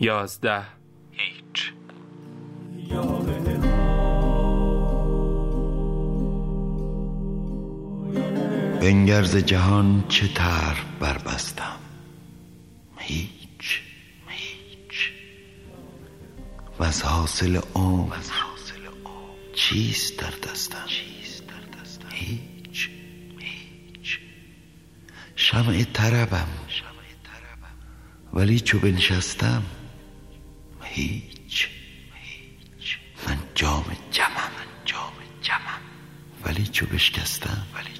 یازده. هیچ. بنگرز جهان چه تر بربستم. هیچ هیچ. و از حاصل عمر چیست در دستم؟ هیچ هیچ. شمع طربم. ولی چو بنشستم هیچ هیچ. من جام جمم جام جمم. ولی چو بشکستم ولی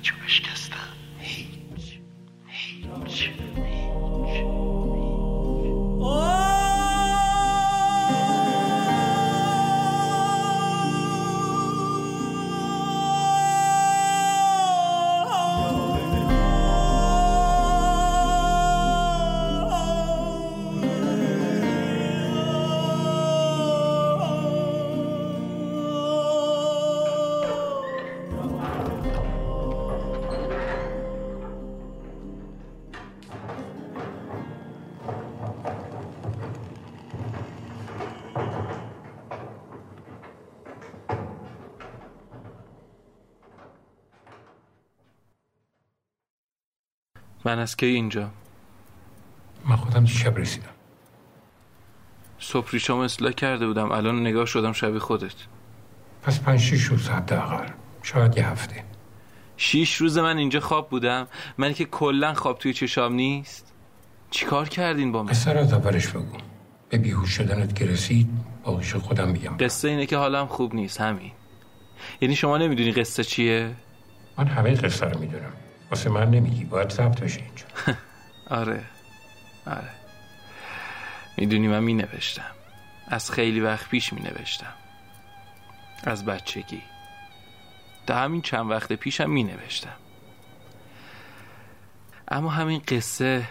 من از کی اینجا؟ من خودم شب رسیدم. صبح ریشام اصلاح کرده بودم. الان نگاه شدم شبیه خودت. پس پنج شیش روز حداقل. شاید یه هفته. شیش روز من اینجا خواب بودم. من که کلا خواب توی چشام نیست. چیکار کردین با من؟ از اولش بگو. به بیهوش شدنت که رسید باقیش خودم میگم قصه اینه که حالم خوب نیست همین. یعنی شما نمی‌دونی قصه چیه؟ من همه قصه رو می‌دونم. واسه من نمیگی باید ثبت بشه اینجا. آره آره. می‌دونی من می نوشتم از خیلی وقت پیش می نوشتم از بچگی. تا همین چند وقت پیشم می نوشتم اما همین قصه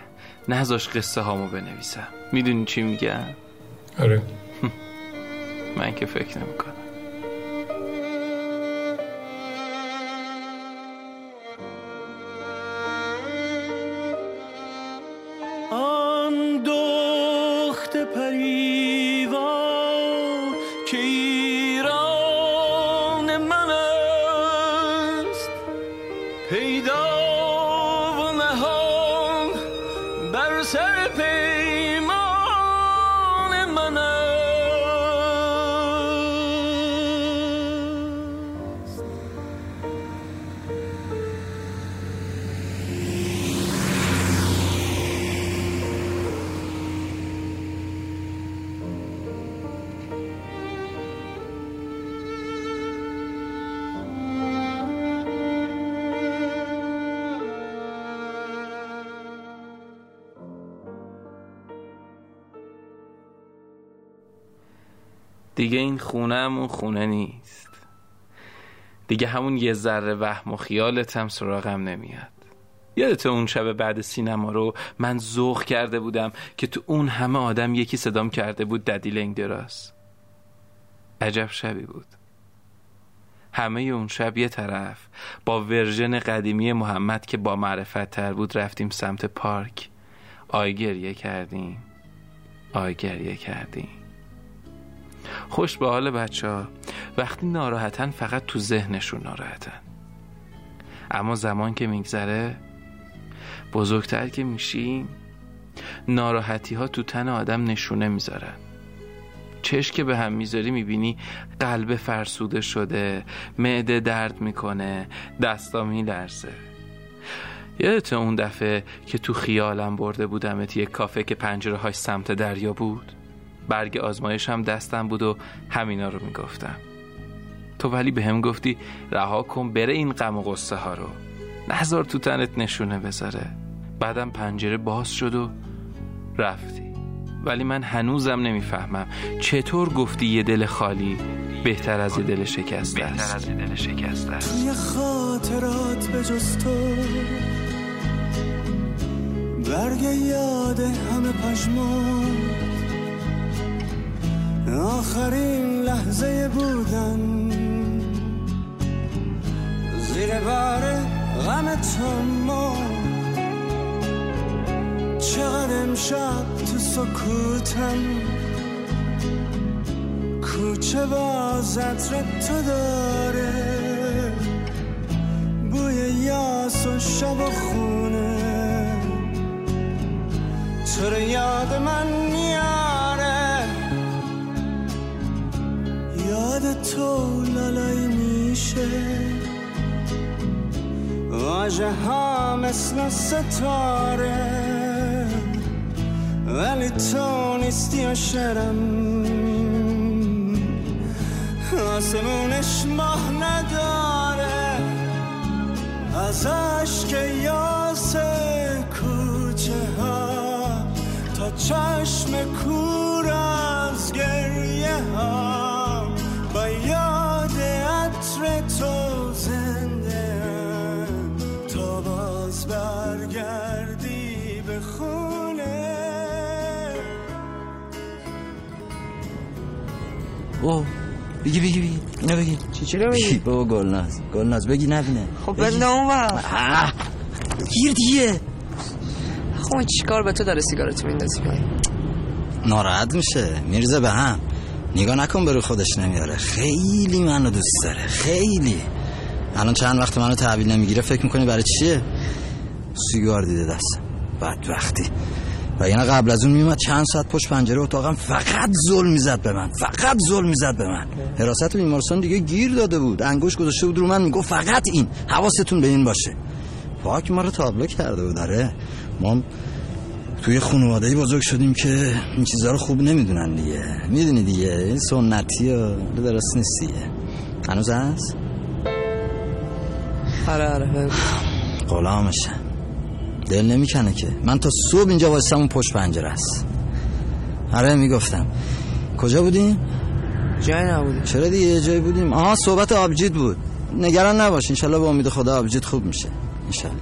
نذاش قصه هامو بنویسم. می‌دونی چی میگم؟ آره. من که فکر نمی‌کنم. دیگه این خونه همون خونه نیست. دیگه همون یه ذره وهم و خیالت هم سراغم نمیاد. یادت اون شب بعد سینما رو من ذوق کرده بودم که تو اون همه آدم یکی صدام کرده بود ددی لنگ دراز عجب شبی بود. همه اون شب یه طرف با ورژن قدیمی محمد که با معرفت تر بود رفتیم سمت پارک. آی گریه کردیم. آی گریه کردیم. خوش به حال بچه ها وقتی ناراحتن فقط تو ذهنشون ناراحتن. اما زمان که میگذره بزرگتر که میشیم ناراحتی ها تو تن آدم نشونه می‌ذارن. چش که به هم می‌ذاری می‌بینی قلب فرسوده شده معده درد می‌کنه دستا میلرزه. یادت اون دفعه که تو خیالم برده بودمت یک کافه که پنجره سمت دریا بود؟ برگ آزمایش هم دستم بود و همینا رو می‌گفتم. تو ولی به هم گفتی رها کن بره این غم و غصه ها رو. نظر تو تنت نشونه بذاره. بعدم پنجره باز شد و رفتی. ولی من هنوزم نمی‌فهمم چطور گفتی یه دل خالی بهتر از یه دل شکسته است. توی خاطرات به جز تو برگ یاد همه پشمان آخرین لحظه بودن. زیر بار غم ما. چقدر امشب تو سکوتم. کوچه باز عطر تو داره. واجه ها مثل ستاره. ولی تو نیستی و شرم آسمونش ماه نداره. از عشق یاس کوچه ها تا چشم کور او بگی بگی بگی. اینو بگی. چی چی رو بگی؟ بابا گلناز گلناز بگی نبینه. خب بنده اون وقت. گیر دیگه. خب چیکار به تو داره سیگارتو میندازی؟ پایین ناراحت میشه. میرزه به هم. نگاه نکن برو خودش نمیاره. خیلی منو دوست داره. خیلی. الان چند وقت منو تحویل نمی‌گیره فکر می‌کنی برای چیه؟ سیگار دیده دستم بدبختی. و اینا قبل از اون میومد چند ساعت پشت پنجره اتاقم فقط ظلم می‌زد به من فقط ظلم می‌زد به من. حراست بیمارستان دیگه گیر داده بود. انگوش گذاشته بود رو من می‌گفت فقط این. حواستون به این باشه. پاک ما رو تابلو کرده بود داره ما توی خانواده بزرگ شدیم که این چیزها رو خوب نمی‌دونن دیگه. می‌دونی دیگه این سنتی و درست نیست دیگه. هنوز هست؟ آره آره بگو. دل نمی‌کنه که. من تا صبح اینجا واسم اون پشت پنجره است. آره می‌گفتم. کجا بودیم؟ جایی نبودی چرا دیگه یه جایی بودیم؟ آها صحبت آبجید بود. نگران نباش انشالله با امید خدا آبجید خوب میشه. انشالله.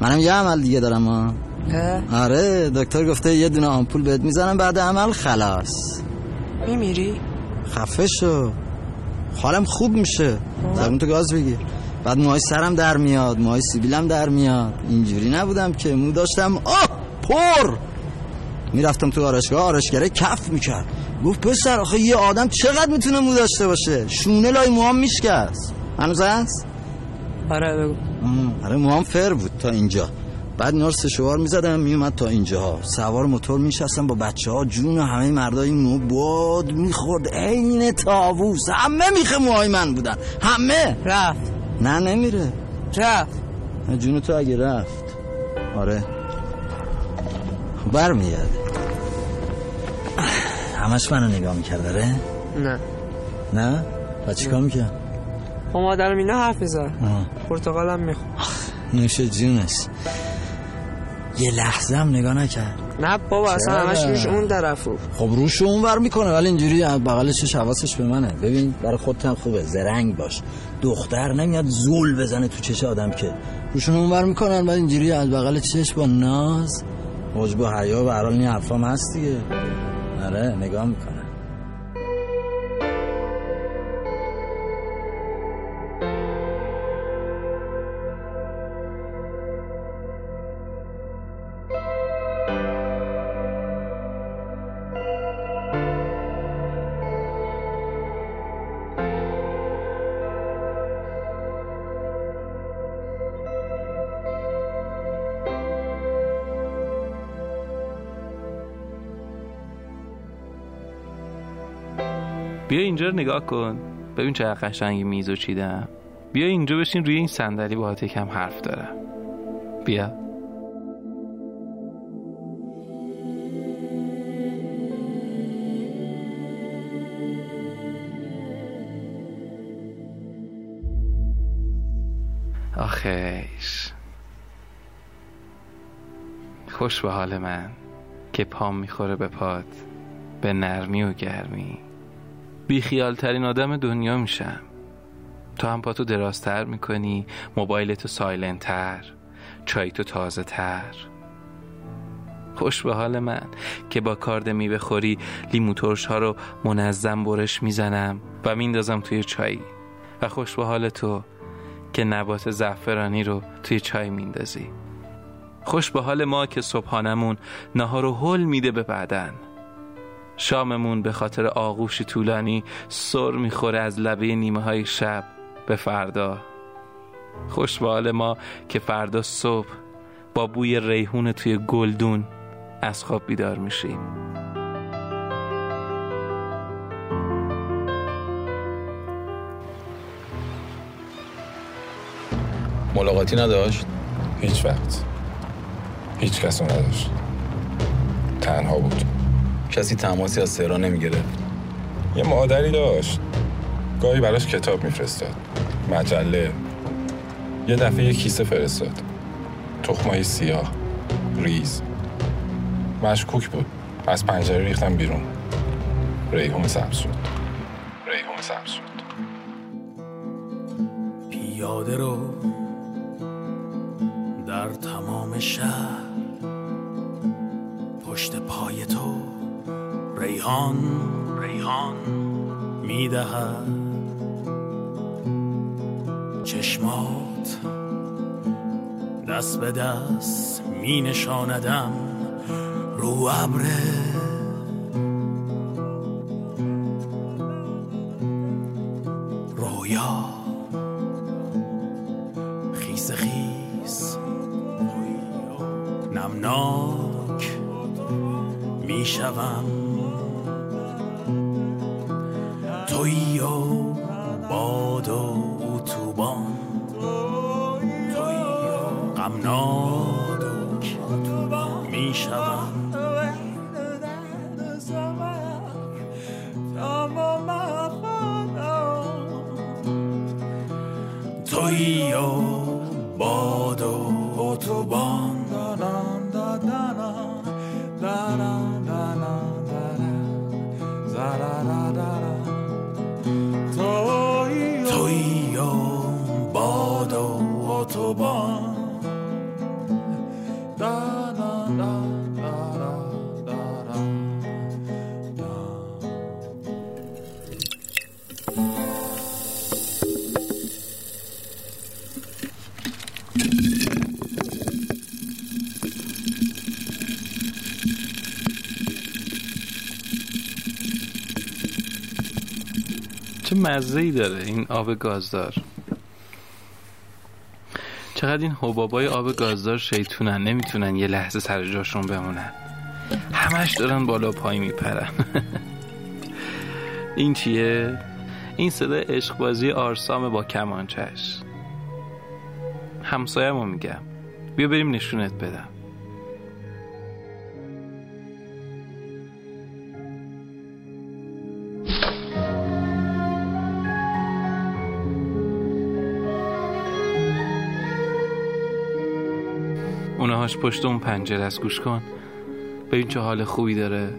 منم یه عمل دیگه دارم ها؟ آره دکتر گفته یه دونه آمپول بهت می‌زنم بعد عمل خلاص. میمیری؟ خفه شو. حالم خوب میشه. زبون تو گاز بگیر. بعد موهای سرم در میاد موهای سیبیلم در میاد. اینجوری نبودم که. مو داشتم آه پر! می‌رفتم تو آرشگاه آرشگره کف می‌کرد. گفت پسر آخه یه آدم چقدر می‌تونه مو داشته باشه؟ شونه لای موهام میشکست. هنوز هست؟ آره بگو. آره موهام فر بود تا اینجا. بعد سه شوار می‌زدم میومد تا اینجا سوار موتور میشستم با بچه ها جون همه مردای مو باد می‌خورد. عین تاووس همه میخه موهای من بودن. همه. رفت. نه نمیره. رفت. جون تو اگه رفت. آره. برمیگرده. همش منو نگاه می‌کرد آره؟ نه. نه؟ و چیکار می‌کرد؟ خب مادرم اینا حرف می‌زد آه. پرتقالم می‌خوام. نوش جونش. یه لحظه هم نگاه نکرد. نه بابا اصلا؟ همش روش اون طرفو خب روش اون ور می‌کنه ولی اینجوری بغلش حواسش به منه. ببین برای خودت هم خوبه زرنگ باش. دختر نمیاد زول بزنه تو چش آدم که. روشون اون ور می‌کنن بعد اینجوری از بغل چش با ناز. حجب و حیا و هر حال این حرفام هست دیگه. آره نگاه می‌کنه. بیا اینجا رو نگاه کن. ببین چقدر قشنگ میزو چیدم بیا اینجا بشین روی این صندلی باهات یکم حرف دارم بیا. آخیش. خوش به حال من که پام می‌خوره به پات به نرمی و گرمی. بیخیال ترین آدم دنیا میشم. تو هم پاتو درازتر می‌کنی موبایلتو سایلنت تر چایتو تازه تر خوش به حال من که با کارد میوه خوری لیمو ترش ها رو منظم برش می‌زنم و میندازم توی چای. و خوش به حال تو که نبات زعفرانی رو توی چای میندازی. خوش به حال ما که صبحانمون نهار و حل میده به بدن شاممون به خاطر آغوش طولانی سر می‌خوره از لبه نیمه های شب. به فردا. خوش ما که فردا صبح با بوی ریحون توی گلدون از خواب بیدار میشیم. ملاقاتی نداشت؟ هیچ وقت. هیچ کس نداشت. تنها بود. کسی تماسی از تهران نمی‌گرفت. یه مادری داشت. گاهی براش کتاب میفرستاد. مجله. یه دفعه یه کیسه فرستاد. تخمای سیاه. ریز. مشکوک بود. از پنجره ریختم بیرون. ریحون سبز شد ریحون سبز ریحان ریحان می‌دهد. چشمات دست به دست می نشاندم رو ابره غمناک می‌شوم. توی و باد و اتوبان. چه مزه ای داره این آب گازدار؟ چقدر این حبابای آب گازدار شیطونن نمی‌تونن یه لحظه سر جاشون بمونن. همش دارن بالا پای میپرن. این چیه؟ این صدای عشقبازی آرسام با کمانچش همسایه‌مو میگم. بیا بریم نشونت بدم. اونهاش پشت اون پنجره است. گوش کن. ببین چه حال خوبی داره.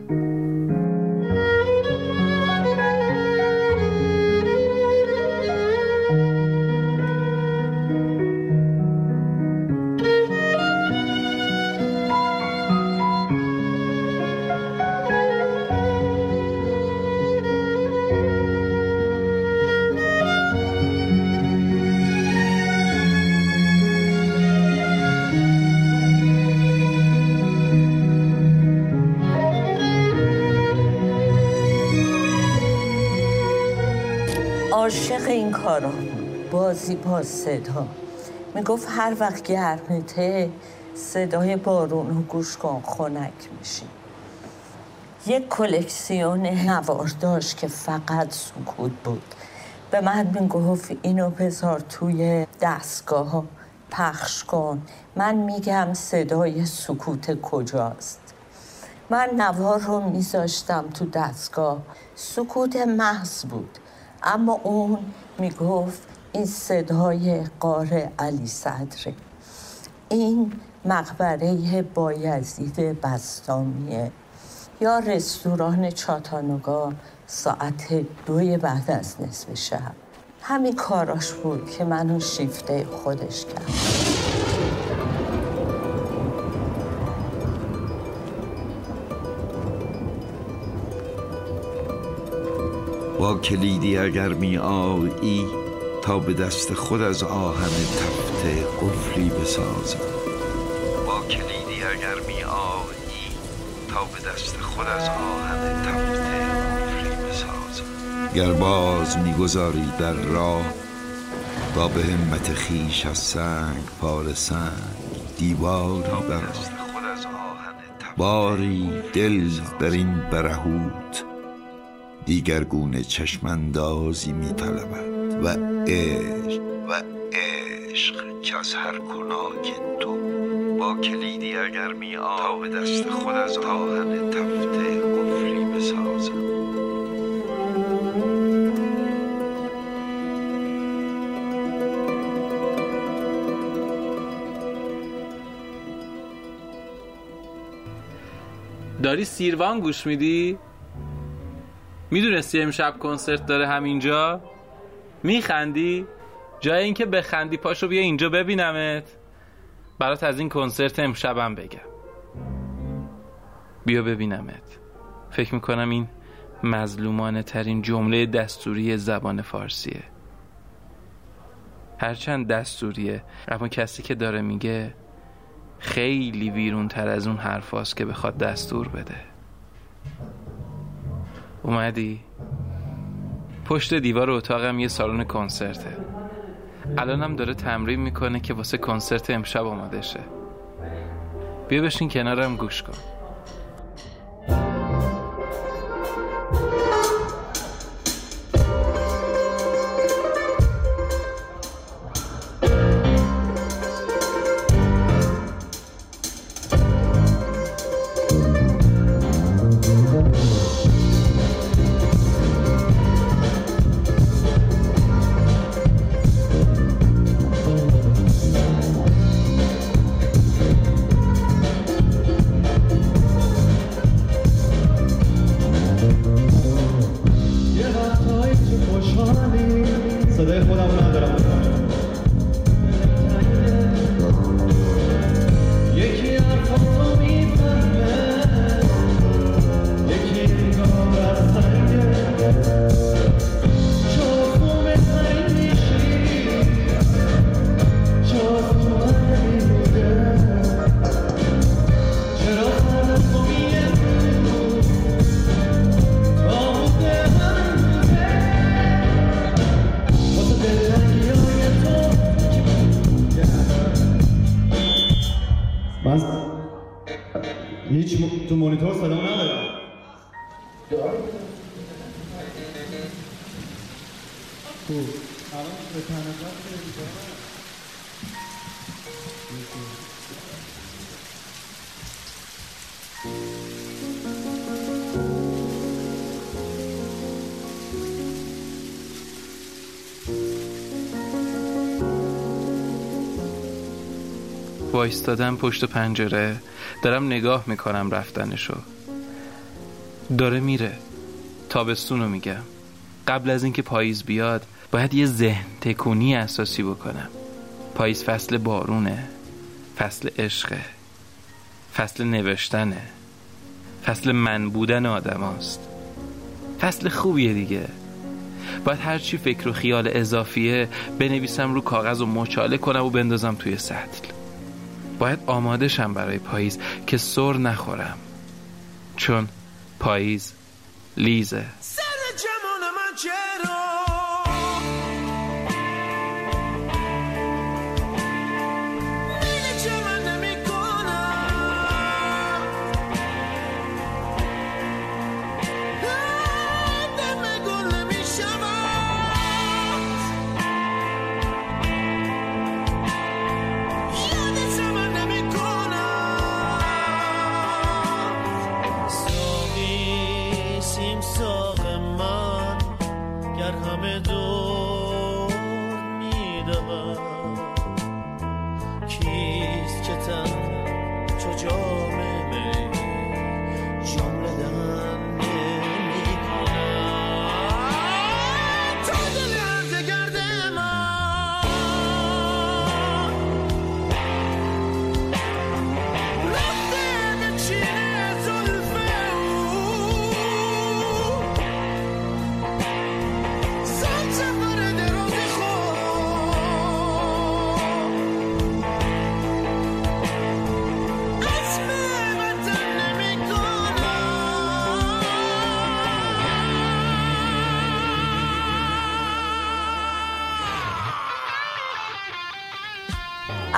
بازی با صدا. می‌گفت هر وقت گرمته صدای بارون رو گوش کن خنک میشی. یک کلکسیون نوار داشت که فقط سکوت بود. به من می‌گفت اینو بذار توی دستگاه پخش کن. من میگم صدای سکوت کجاست. من نوار رو میذاشتم تو دستگاه. سکوت محض بود. اما اون می‌گفت این صدای قار علی صدره این مقبره بایزید بستامیه یا رستوران چاتانوگا ساعت دوی بعد از نصف شب. همین کاراش بود که منو شیفته خودش کرد. با کلیدی اگر می آیی تا به دست خود از آهن تفته قفلی بسازم. با کلیدی اگر می آیی تا به دست خود از آهن تفته قفلی بسازم. گر باز می‌گذاری در راه تا به همت خیش از سنگ پار سنگ دیواری برآ باری دل در این برهوت دیگر گونه چشماندازی می طلبد و عشق و عشق که از هر کناک تو با کلیدی اگر می به دست خود از آهن تفته قفلی بسازم داری سیروان گوش میدی؟ می‌دونستی امشب کنسرت داره همینجا؟ میخندی؟ جای اینکه بخندی پاشو بیا اینجا ببینمت. برات از این کنسرت امشبم بگم. بیا ببینمت. فکر می‌کنم این مظلومانه ترین جمله دستوری زبان فارسیه. هرچند دستوریه اما کسی که داره میگه خیلی ویرون تر از اون حرفاست که بخواد دستور بده. اومدی؟ پشت دیوار اتاقم یه سالن کنسرته. الانم داره تمرین می‌کنه که واسه کنسرت امشب آماده شه. بیا بشین کنارم گوش کن. مونیتور صدا ندارم وایستادم پشت پنجره. دارم نگاه می‌کنم رفتنشو. داره میره. تابستونو میگم. قبل از اینکه پاییز بیاد باید یه ذهن تکونی اساسی بکنم. پاییز فصل بارونه. فصل عشقه. فصل نوشتنه. فصل من بودن آدم هاست. فصل خوبیه دیگه. باید هرچی فکر و خیال اضافیه بنویسم رو کاغذ و مچاله کنم و بندازم توی سطل. باید آماده شم برای پاییز که سر نخورم. چون پاییز لیزه.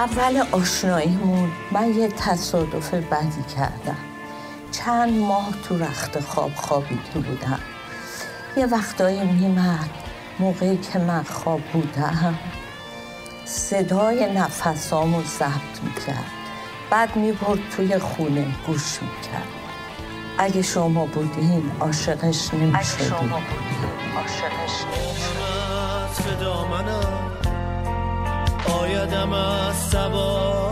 اول آشناییمون من یه تصادف بدی کردم. چند ماه تو رخت خواب خوابیده بودم. یه وقتایی میمد موقعی که من خواب بودم صدای نفسامو ضبط می‌کرد. بعد می‌برد توی خونه گوش می‌کرد. اگه شما بودین عاشقش نمی‌شدین. عاشقش عاشقت فدا منم. آیدم از سباجم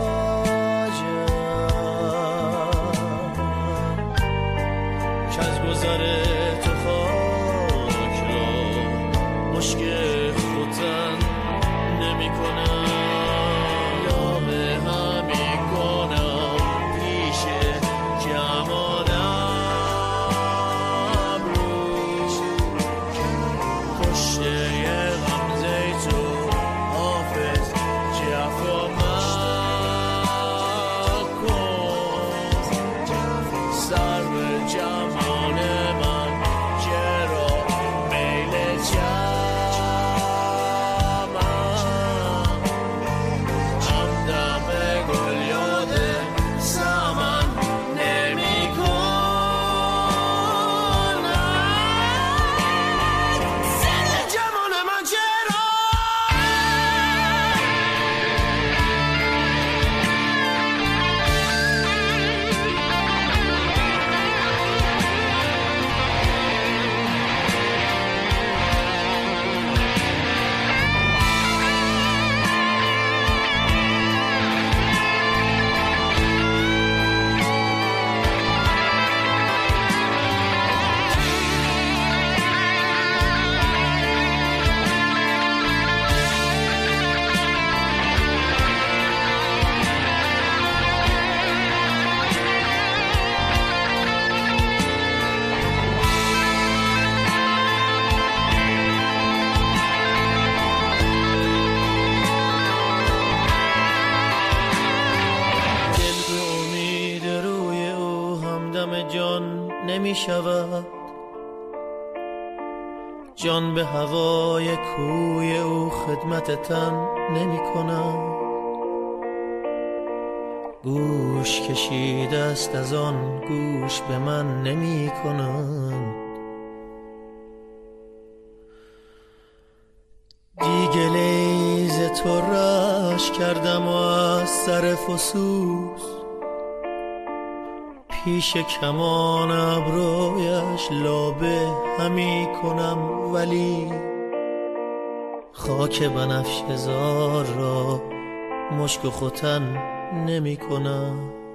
تن نمی کند گوش کشیده است از آن گوش به من نمی کنند. دیگه لیز تو رش کردم و از سر فسوس. پیش کمان ابرویش لابه همی کنم ولی خاک بنفش زار را مشک و ختن نمی کنم.